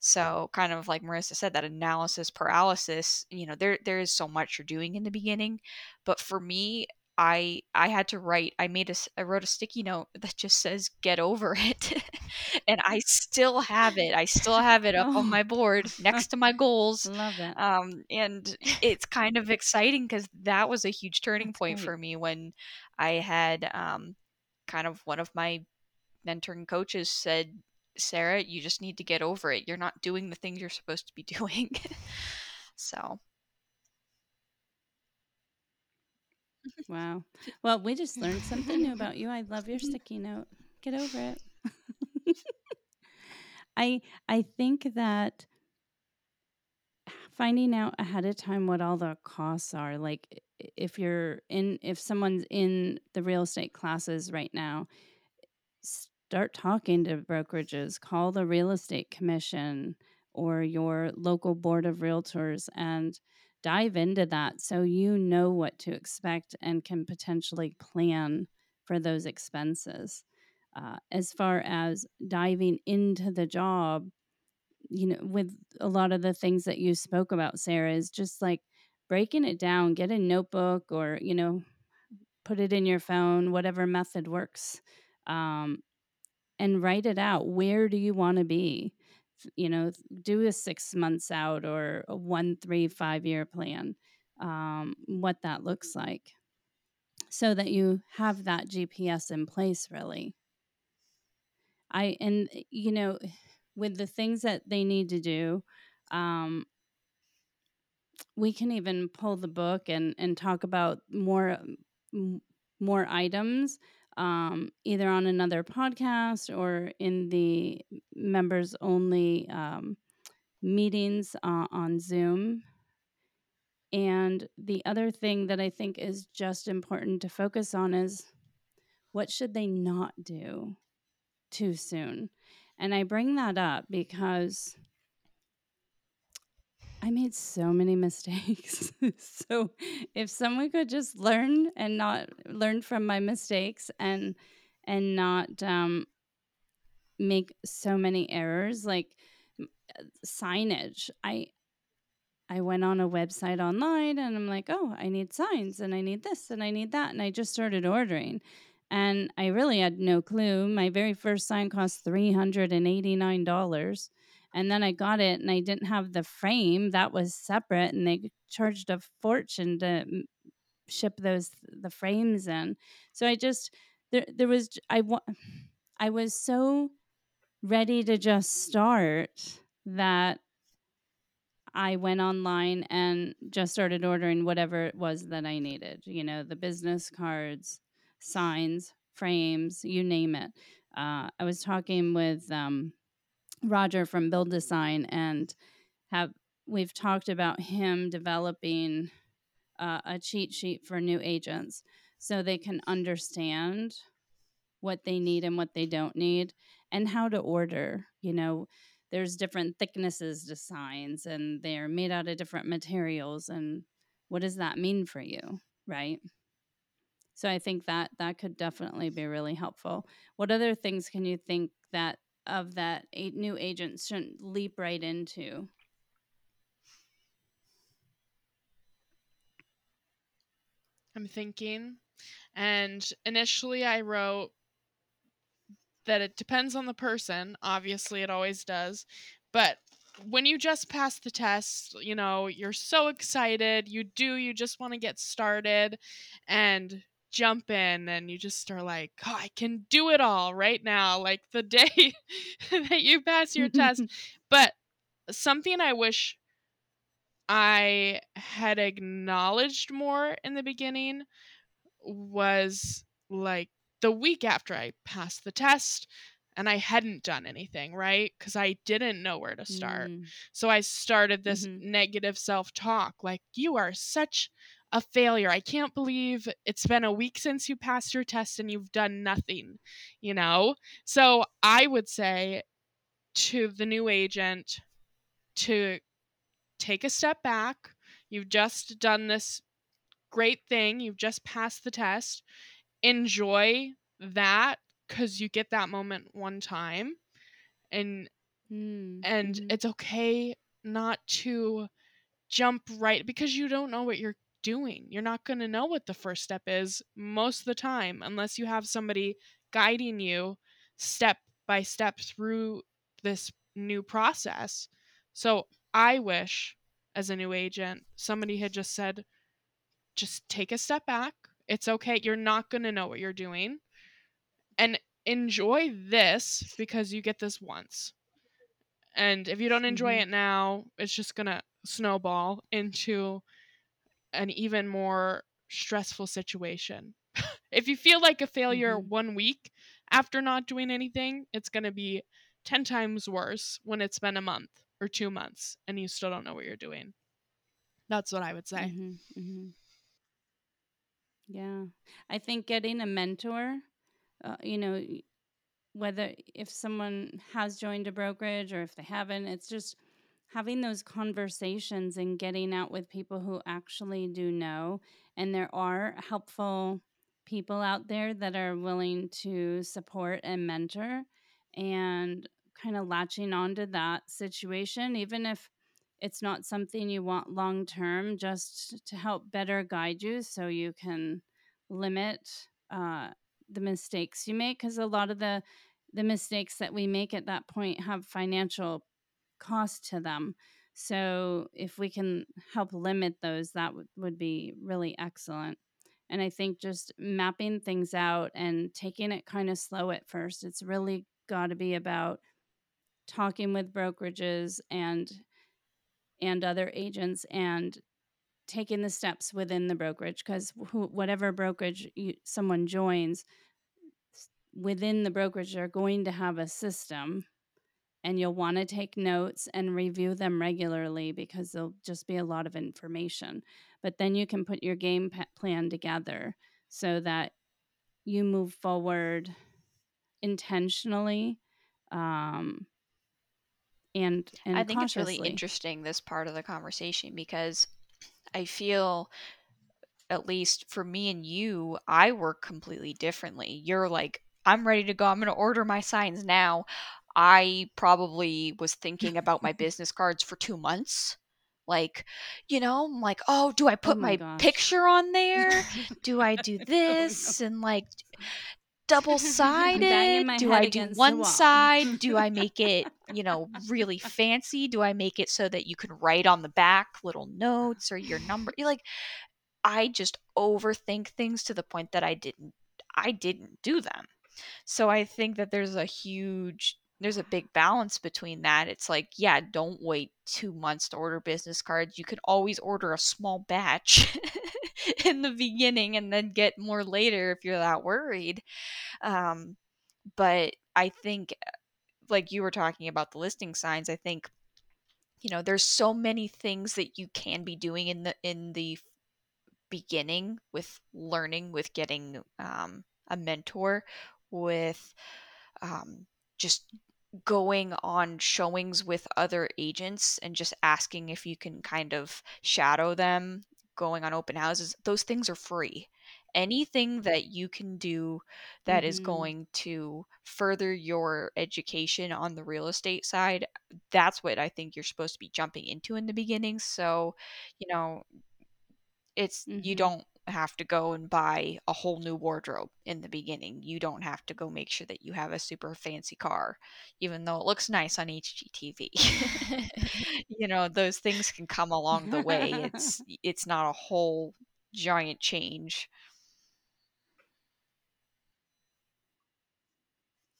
S2: So, kind of like Marissa said that analysis paralysis, you know, there there is so much you're doing in the beginning, but for me I I had to write I made a I wrote a sticky note that just says get over it. *laughs* and I still have it. I still have it up on
S1: Oh.
S2: my board next to my *laughs* goals.
S1: Love it.
S2: Um, and it's kind of exciting because that was a huge turning
S1: That's
S2: point
S1: great.
S2: for me when I had um, kind of one of my mentoring coaches said, Sarah, you just need to get over it. You're not doing the things you're supposed to be *laughs* doing. so,
S1: Wow. Well, we just learned something new about you. I love your *laughs* sticky note. Get over it. *laughs* I I think that finding out ahead of time what all the costs are, like if you're in if someone's in the real estate classes right now, start talking to brokerages, call the real estate commission or your local board of realtors and dive into that so you know what to expect and can potentially plan for those expenses. Uh, as far as diving into the job, you know, with a lot of the things that you spoke about, Sarah, is just like breaking it down, get a notebook or, you know, put it in your phone, whatever method works. Um, and write it out. Where do you want to be? You know, do a six months out or a one, three, five year plan, um, what that looks like so that you have that GPS in place, really. I, and, you know, with the things that they need to do, um, we can even pull the book and, and talk about more more items um, either on another podcast or in the members only um, meetings uh, on Zoom. And the other thing that I think is just important to focus on is what should they not do too soon? And I bring that up because I made so many *laughs* mistakes. so if someone could just learn and not learn from my mistakes and and not um, make so many errors like signage, I I went on a website online and I'm like, oh, I need signs and I need this and I need that. And I just started ordering. And I really had no clue. My very first sign cost $389. And then I got it and I didn't have the frame that was separate and they charged a fortune to ship those the frames in. So I just there there was I *sighs* I was so ready to just start that I went online and just started ordering whatever it was that I needed. You know, the business cards, signs, frames, you name it. Uh, I was talking with um, Roger from Build Design and have we've talked about him developing uh, a cheat sheet for new agents so they can understand what they need and what they don't need and how to order. You know, there's different thicknesses to signs and they're made out of different materials and what does that mean for you, right? So I think that that could definitely be really helpful. What other things can you think that of that new agents shouldn't leap right into?
S4: I'm thinking. And initially I wrote that it depends on the person. Obviously, it always does. But when you just pass the test, you know, you're so excited. You do, you just want to get started and jump in and you just are like, oh, I can do it all right now, like the day *laughs* that you pass your test. *laughs* But something I wish I had acknowledged more in the beginning was like the week after I passed the test and I hadn't done anything, right? Because I didn't know where to start. Mm. So I started this mm-hmm. negative self talk like, you are such a failure. I can't believe it's been a week since you passed your test and you've done nothing, you know? So I would say to the new agent to take a step back. You've just done this great thing, you've just passed the test. Enjoy that because you get that moment one time and mm, and mm-hmm. it's okay not to jump right because you don't know what you're doing. You're not going to know what the first step is most of the time unless you have somebody guiding you step by step through this new process. So i wish as a new agent somebody had just said just take a step back. It's okay. You're not going to know what you're doing. And enjoy this because you get this once. And if you don't enjoy mm-hmm. it now, it's just going to snowball into an even more stressful situation. *laughs* if you feel like a failure mm-hmm. one week after not doing anything, it's going to be 10 times worse when it's been a month or two months and you still don't know what you're doing. That's what I would say.
S1: Mm-hmm, mm-hmm. Yeah. I think getting a mentor uh, you know, whether if someone has joined a brokerage or if they haven't, it's just having those conversations and getting out with people who actually do know. And there are helpful people out there that are willing to support and mentor and kind of latching onto that situation, even if it's not something you want long term, just to help better guide you so you can limit uh, the mistakes you make because a lot of the the mistakes that we make at that point have financial cost to them. So if we can help limit those, that w- would be really excellent. And I think just mapping things out and taking it kind of slow at first. It's really got to be about talking with brokerages and and other agents and taking the steps within the brokerage because whatever brokerage you, someone joins within the brokerage they're going to have a system and you'll want to take notes and review them regularly because there'll just be a lot of information but then you can put your game plan together so that you move forward intentionally um, and, and
S2: I think
S1: cautiously.
S2: it's really interesting this part of the conversation because I feel at least for me and you, I work completely differently. You're like, I'm ready to go. I'm going to order my signs now. I probably was *laughs* thinking about my business cards for 2 months. Like, you know, I'm like, "Oh, do I put
S1: oh my,
S2: my picture on there? *laughs* do I do this?" And like *laughs* double sided? Do I do one side? do I make it, you know, really fancy? Do I make it so that you can write on the back little notes or your number? Like, I just overthink things to the point that I didn't I didn't do them. So I think that there's a huge there's a big balance between that. It's like, yeah, don't wait 2 months to order business cards. You can always order a small batch *laughs* in the beginning and then get more later if you're that worried. Um, but I think, uh, like you were talking about the listing signs, I think you know there's so many things that you can be doing in the in the beginning with learning with getting um, a mentor with um, just going on showings with other agents and just asking if you can kind of shadow them going on open houses those things are free anything that you can do that mm-hmm. is going to further your education on the real estate side that's what i think you're supposed to be jumping into in the beginning so you know it's mm-hmm. you don't have to go and buy a whole new wardrobe in the beginning. You don't have to go make sure that you have a super fancy car, even though it looks nice on HGTV. *laughs* *laughs* you know, those things can come along the way. It's *laughs* it's not a whole giant change.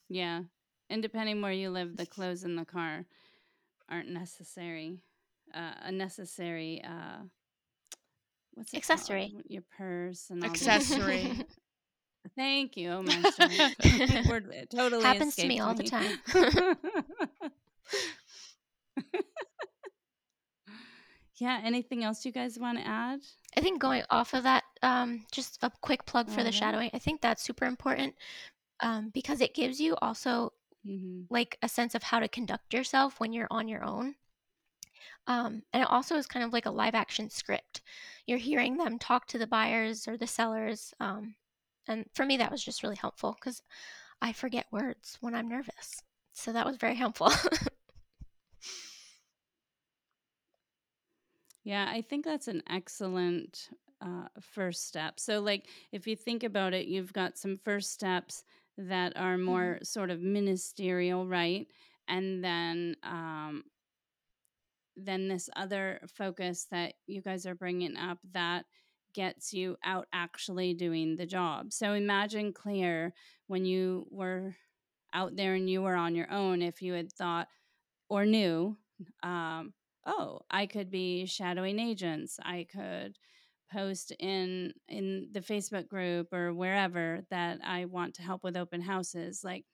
S1: Yeah. And depending where you live, the clothes in the car aren't necessary. Uh, a necessary uh, what's it
S3: accessory?
S1: Called? Your purse and
S4: accessory. *laughs*
S1: Thank you, Master. *laughs* Word totally
S3: happens to me all the time. *laughs*
S1: yeah. Anything else you guys want to add?
S3: I think going off of that, um, just a quick plug for the shadowing. I think that's super important um, because it gives you also mm-hmm. like a sense of how to conduct yourself when you're on your own. Um, and it also is kind of like a live action script. You're hearing them talk to the buyers or the sellers. Um, and for me, that was just really helpful because I forget words when I'm nervous. So that was very helpful. *laughs*
S1: yeah, I think that's an excellent uh, first step. So, like, if you think about it, you've got some first steps that are mm-hmm. more mm-hmm. sort of ministerial, right? And then um, then this other focus that you guys are bringing up that gets you out actually doing the job. So imagine Claire when you were out there and you were on your own, if you had thought or knew, um, oh, I could be shadowing agents, I could post in in the Facebook group or wherever that I want to help with open houses. Like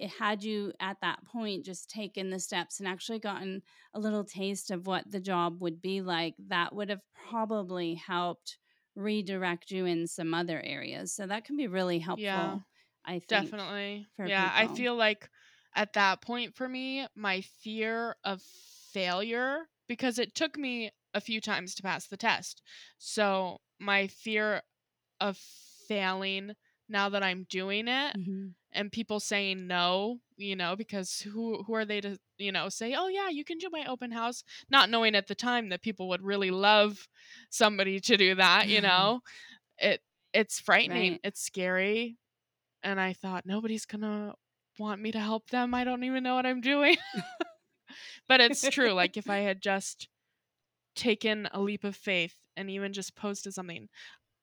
S1: had you at that point just taken the steps and actually gotten a little taste of what the job would be like, that would have probably helped redirect you in some other areas. So that can be really helpful. Yeah, I think.
S4: Definitely. yeah, people. I feel like at that point for me, my fear of failure, because it took me a few times to pass the test. So my fear of failing now that I'm doing it mm-hmm. And people saying no, you know, because who who are they to, you know, say, "Oh yeah, you can do my open house," not knowing at the time that people would really love somebody to do that, you *laughs* know. it it's frightening, right. it's scary. And I thought nobody's going to want me to help them. I don't even know what I'm doing. *laughs* but it's true. like if I *laughs* had just taken a leap of faith and even just posted something,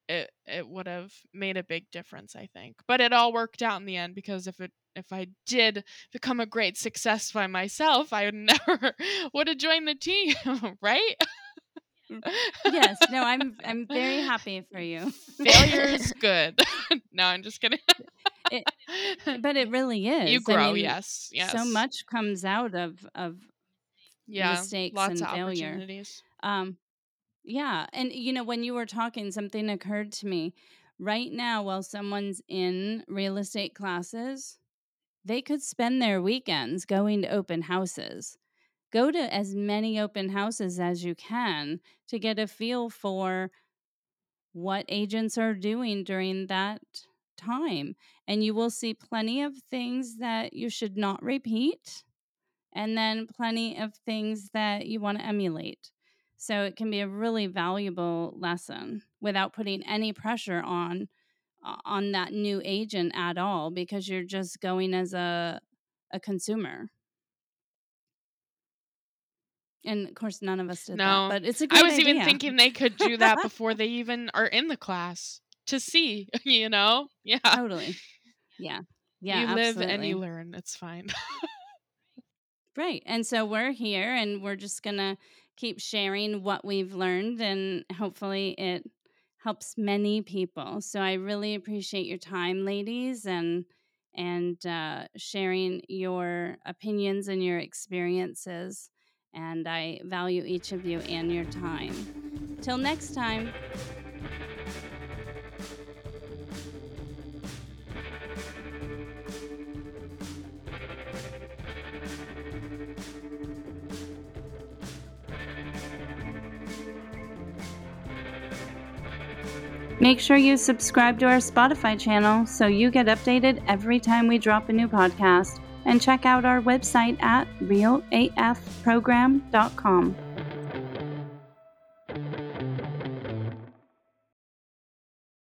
S4: it it would have made a big difference, I think. But it all worked out in the end because if it if I did become a great success by myself, I would *laughs* never would have joined the team, *laughs* right?
S1: yes, no, I'm *laughs* I'm very happy for you.
S4: Failure is good. no, I'm just kidding.
S1: It, but it really is.
S4: You grow,
S1: I mean,
S4: yes, yes.
S1: So much comes out of of
S4: yeah,
S1: mistakes
S4: lots
S1: and
S4: of
S1: failure.
S4: opportunities.
S1: Um, yeah, and you know, when you were talking, something occurred to me. Right now, while someone's in real estate classes, they could spend their weekends going to open houses. Go to as many open houses as you can to get a feel for what agents are doing during that time. And you will see plenty of things that you should not repeat, and then plenty of things that you want to emulate. So it can be a really valuable lesson without putting any pressure on on that new agent at all because you're just going as a a consumer. And of course, none of us did
S4: No.
S1: that, but it's a
S4: I was
S1: idea.
S4: even thinking they could do that before they even are in the class to see, *laughs* you know? *laughs* Yeah.
S1: totally. Yeah. Yeah.
S4: you live
S1: absolutely.
S4: and you learn. It's fine. *laughs*
S1: Right. And so we're here and we're just going to keep sharing what we've learned and hopefully it helps many people. So I really appreciate your time, ladies, and and uh, sharing your opinions and your experiences. And I value each of you and your time. Till next time. Make sure you subscribe to our Spotify channel so you get updated every time we drop a new podcast. And check out our website at realafprogram.com.